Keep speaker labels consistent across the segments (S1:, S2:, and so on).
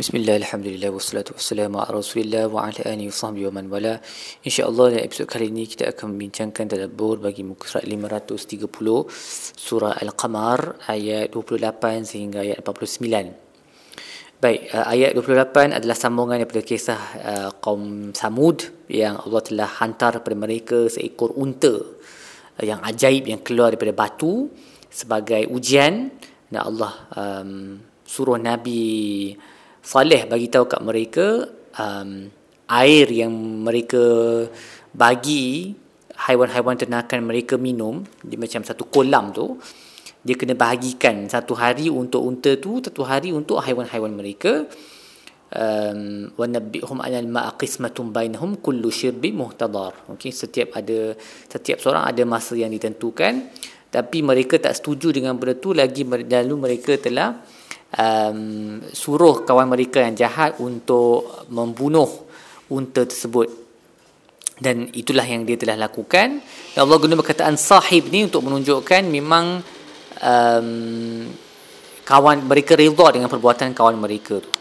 S1: Bismillah, Alhamdulillah, wassalatu wassalamu ala rasulillah wa ala alihi wa sahbihi wa man wala. InsyaAllah dalam episod kali ini kita akan membincangkan tadabbur bagi muka surat 530 Surah Al-Qamar ayat 28 sehingga ayat 49 Baik, uh, ayat 28 adalah sambungan daripada kisah uh, kaum Samud yang Allah telah hantar kepada mereka seekor unta uh, yang ajaib yang keluar daripada batu sebagai ujian. Dan Allah um, suruh Nabi Saleh bagi tahu kat mereka um, air yang mereka bagi haiwan-haiwan ternakan mereka minum dia macam satu kolam tu dia kena bahagikan satu hari untuk unta tu satu hari untuk haiwan-haiwan mereka. Um, wa nabbihum anal ma'a qismatun bainahum kullu shirbi muhtadar. Okey setiap ada setiap seorang ada masa yang ditentukan. Tapi mereka tak setuju dengan benda tu lagi lalu mereka telah um, suruh kawan mereka yang jahat untuk membunuh unta tersebut. Dan itulah yang dia telah lakukan. Dan Allah guna perkataan sahib ni untuk menunjukkan memang um, kawan mereka redha dengan perbuatan kawan mereka tu.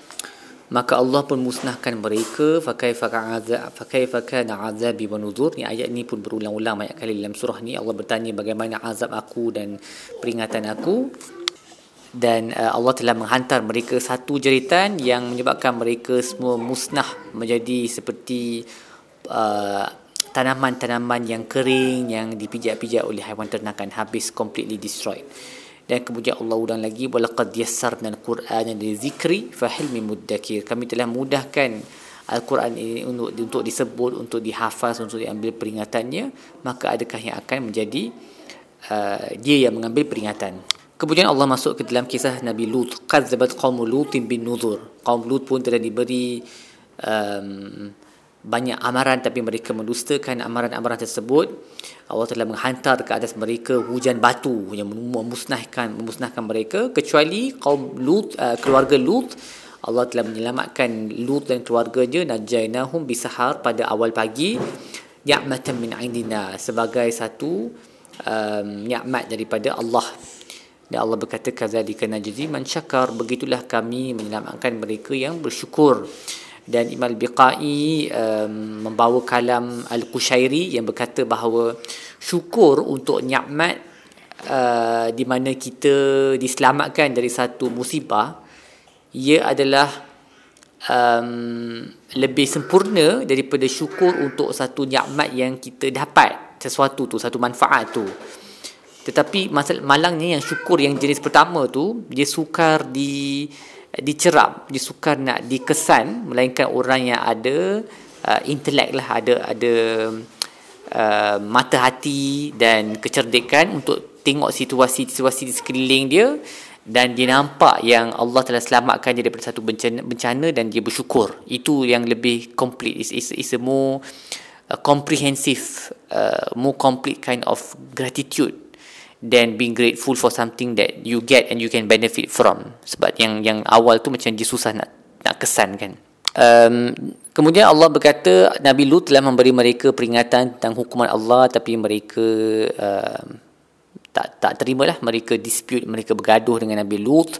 S1: Maka Allah pun musnahkan mereka. Fakaifa ka'azab fakaifa kana azabi wa nuzur. Ni ayat ni pun berulang-ulang banyak kali dalam surah ni. Allah bertanya bagaimana azab aku dan peringatan aku dan uh, Allah telah menghantar mereka satu jeritan yang menyebabkan mereka semua musnah menjadi seperti uh, tanaman-tanaman yang kering yang dipijak-pijak oleh haiwan ternakan habis completely destroyed. Dan kemudian Allah ulang lagi walaqad yassarna al-Qur'ana lizikri fahil min muddakir. Kami telah mudahkan Al-Quran ini untuk untuk disebut untuk dihafaz untuk diambil peringatannya maka adakah yang akan menjadi uh, dia yang mengambil peringatan Kemudian Allah masuk ke dalam kisah Nabi Lut. Qadzabat qaum Lutin bin Nuzur. Kaum Lut pun telah diberi um, banyak amaran tapi mereka mendustakan amaran-amaran tersebut. Allah telah menghantar ke atas mereka hujan batu yang memusnahkan memusnahkan mereka kecuali kaum Lut uh, keluarga Lut Allah telah menyelamatkan Lut dan keluarganya najainahum bisahar pada awal pagi ni'matan min indina sebagai satu um, nikmat daripada Allah dan Allah berkata kadzalika najzi man syakar begitulah kami menyelamatkan mereka yang bersyukur. Dan Imam Biqai um, membawa kalam Al-Qushairi yang berkata bahawa syukur untuk nikmat uh, di mana kita diselamatkan dari satu musibah ia adalah um, lebih sempurna daripada syukur untuk satu nikmat yang kita dapat sesuatu tu satu manfaat tu tetapi masalah malangnya yang syukur yang jenis pertama tu dia sukar di dicerap, dia sukar nak dikesan melainkan orang yang ada uh, intelek lah, ada ada uh, mata hati dan kecerdikan untuk tengok situasi-situasi di sekeliling dia dan dia nampak yang Allah telah selamatkan dia daripada satu bencana, bencana dan dia bersyukur. Itu yang lebih complete. It's, it's, it's a more uh, comprehensive, uh, more complete kind of gratitude then being grateful for something that you get and you can benefit from. Sebab yang yang awal tu macam dia susah nak nak kesan kan? Um, kemudian Allah berkata Nabi Lut telah memberi mereka peringatan tentang hukuman Allah tapi mereka uh, tak tak terimalah mereka dispute mereka bergaduh dengan Nabi Lut.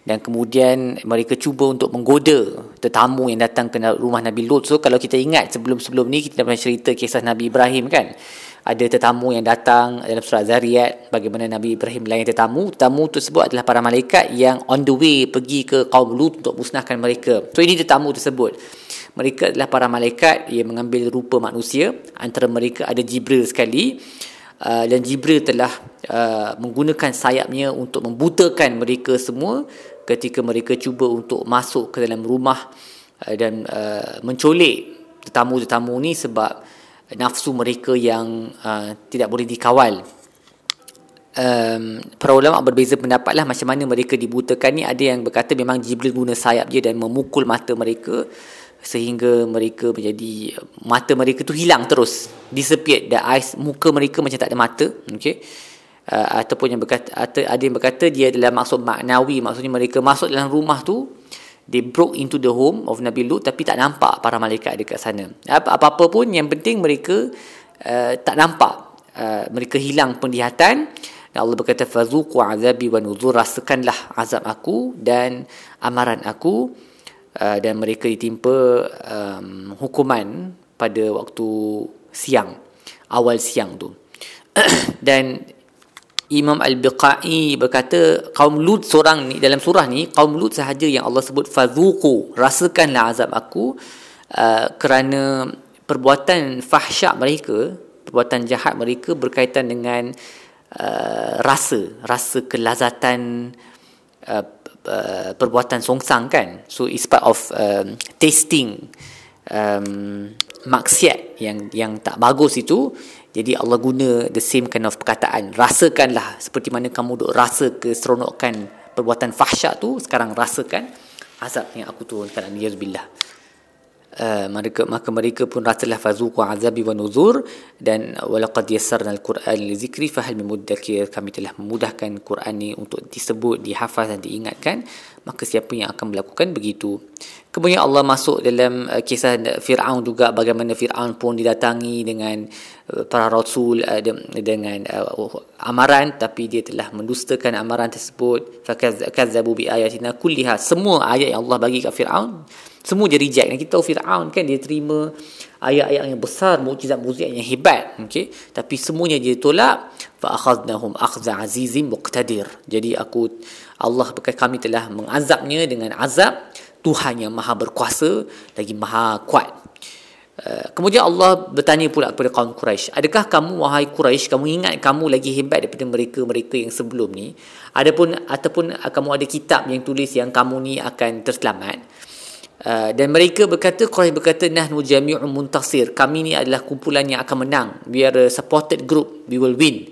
S1: Dan kemudian mereka cuba untuk menggoda tetamu yang datang ke rumah Nabi Lut. So kalau kita ingat sebelum-sebelum ni kita pernah cerita kisah Nabi Ibrahim kan ada tetamu yang datang dalam surat Zariyat bagaimana Nabi Ibrahim layan tetamu. Tetamu tersebut adalah para malaikat yang on the way pergi ke kaum Lut untuk musnahkan mereka. So ini tetamu tersebut. Mereka adalah para malaikat yang mengambil rupa manusia. Antara mereka ada Jibril sekali. Uh, dan Jibril telah uh, menggunakan sayapnya untuk membutakan mereka semua ketika mereka cuba untuk masuk ke dalam rumah uh, dan uh, mencolik tetamu-tetamu ni sebab nafsu mereka yang uh, tidak boleh dikawal. Um, para ulama berbeza pendapat lah macam mana mereka dibutakan ni. Ada yang berkata memang Jibril guna sayap dia dan memukul mata mereka sehingga mereka menjadi mata mereka tu hilang terus disappeared the eyes muka mereka macam tak ada mata okey uh, ataupun yang berkata ada yang berkata dia adalah maksud maknawi maksudnya mereka masuk dalam rumah tu they broke into the home of Nabi Lut tapi tak nampak para malaikat dekat sana. Apa-apa pun yang penting mereka uh, tak nampak. Uh, mereka hilang penglihatan. Dan Allah berkata fazuqu azabi wa nuzur rasakanlah azab aku dan amaran aku uh, dan mereka ditimpa um, hukuman pada waktu siang awal siang tu dan Imam Al-Biqai berkata kaum Lut seorang ni dalam surah ni kaum Lut sahaja yang Allah sebut fadhuqu rasakanlah azab aku uh, kerana perbuatan fahsyak mereka perbuatan jahat mereka berkaitan dengan uh, rasa rasa kelazatan uh, uh, perbuatan songsang kan? So it's part of um, tasting um, maksiat yang yang tak bagus itu jadi Allah guna the same kind of perkataan. Rasakanlah seperti mana kamu duk rasa keseronokan perbuatan fahsyat tu. Sekarang rasakan azab yang aku turunkan. Alhamdulillah. Uh, mereka, maka mereka pun rasalah fazuku azabi wa nuzur dan walaqad yassarna al-Quran li zikri fahal mudakkir? Kami telah memudahkan Quran ni untuk disebut dihafaz dan diingatkan. Maka siapa yang akan melakukan begitu? Kemudian Allah masuk dalam uh, kisah Firaun juga bagaimana Firaun pun didatangi dengan uh, para rasul uh, dengan uh, amaran tapi dia telah mendustakan amaran tersebut. Fakazzabu bi ayatina kulliha. Semua ayat yang Allah bagi kat Firaun semua dia reject. Dan kita tahu Fir'aun kan dia terima ayat-ayat yang besar, mukjizat-mukjizat yang hebat. Okay? Tapi semuanya dia tolak. فَأَخَذْنَهُمْ أَخْذَ عَزِيزٍ مُقْتَدِرٍ Jadi aku, Allah berkata kami telah mengazabnya dengan azab Tuhan yang maha berkuasa lagi maha kuat. Uh, kemudian Allah bertanya pula kepada kaum Quraisy, adakah kamu wahai Quraisy kamu ingat kamu lagi hebat daripada mereka-mereka yang sebelum ni? Adapun ataupun kamu ada kitab yang tulis yang kamu ni akan terselamat? Uh, dan mereka berkata Quraisy berkata nahnu jami'un muntasir. Kami ni adalah kumpulan yang akan menang. We are a supported group. We will win.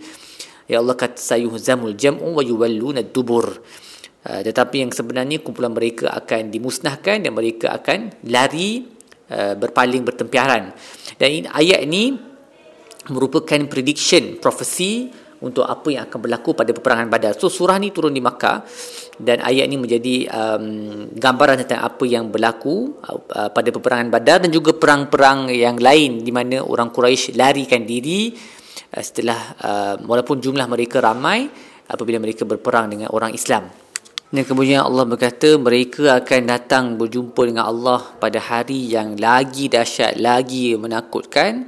S1: Ya Allah kata sayuhzamul jam'u wa yuwalluna dubur. Uh, tetapi yang sebenarnya kumpulan mereka akan dimusnahkan dan mereka akan lari uh, berpaling bertempiaran. Dan ini, ayat ini merupakan prediction prophecy untuk apa yang akan berlaku pada peperangan Badar. So surah ni turun di Makkah dan ayat ni menjadi um, gambaran tentang apa yang berlaku uh, pada peperangan Badar dan juga perang-perang yang lain di mana orang Quraisy larikan diri uh, setelah uh, walaupun jumlah mereka ramai apabila mereka berperang dengan orang Islam. Dan kemudian Allah berkata mereka akan datang berjumpa dengan Allah pada hari yang lagi dahsyat, lagi menakutkan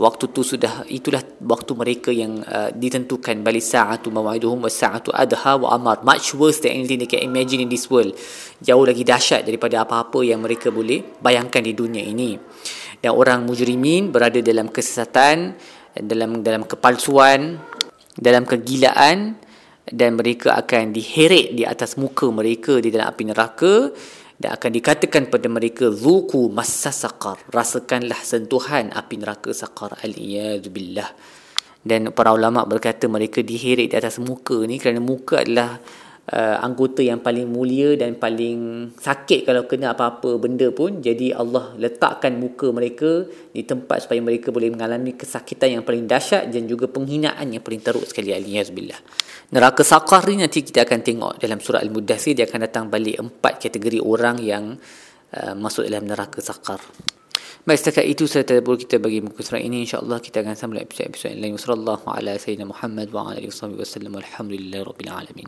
S1: waktu tu sudah itulah waktu mereka yang uh, ditentukan bali sa'atu maw'iduhum was sa'atu adha wa amar. Much worse than anything they can imagine in this world. Jauh lagi dahsyat daripada apa-apa yang mereka boleh bayangkan di dunia ini. Dan orang mujrimin berada dalam kesesatan dalam dalam kepalsuan dalam kegilaan dan mereka akan diheret di atas muka mereka di dalam api neraka dan akan dikatakan pada mereka zuku massa saqar rasakanlah sentuhan api neraka saqar. Al-iyadzubillah. Dan para ulama berkata mereka diheret di atas muka ni kerana muka adalah uh, anggota yang paling mulia dan paling sakit kalau kena apa-apa benda pun jadi Allah letakkan muka mereka di tempat supaya mereka boleh mengalami kesakitan yang paling dahsyat dan juga penghinaan yang paling teruk sekali aliyazbillah neraka saqar ni nanti kita akan tengok dalam surah al-mudathir dia akan datang balik empat kategori orang yang uh, masuk dalam neraka saqar Baik, setakat itu saya tadabur kita bagi muka surat ini. InsyaAllah kita akan sambung episod-episod lain. Wassalamualaikum warahmatullahi wabarakatuh. Muhammad wa ala alihi wasallam. Alhamdulillah rabbil alamin.